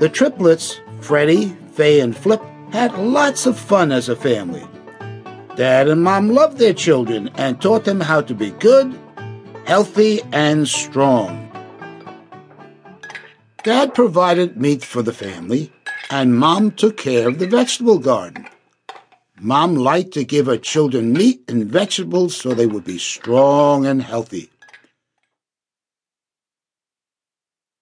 The triplets, Freddy, Fay, and Flip, had lots of fun as a family. Dad and Mom loved their children and taught them how to be good, healthy, and strong. Dad provided meat for the family, and Mom took care of the vegetable garden. Mom liked to give her children meat and vegetables so they would be strong and healthy.